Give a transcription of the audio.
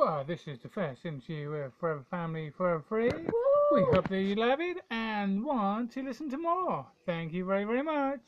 Well, this is the first interview with Forever Family Forever Free. We hope that you love it and want to listen to more. Thank you very, very much.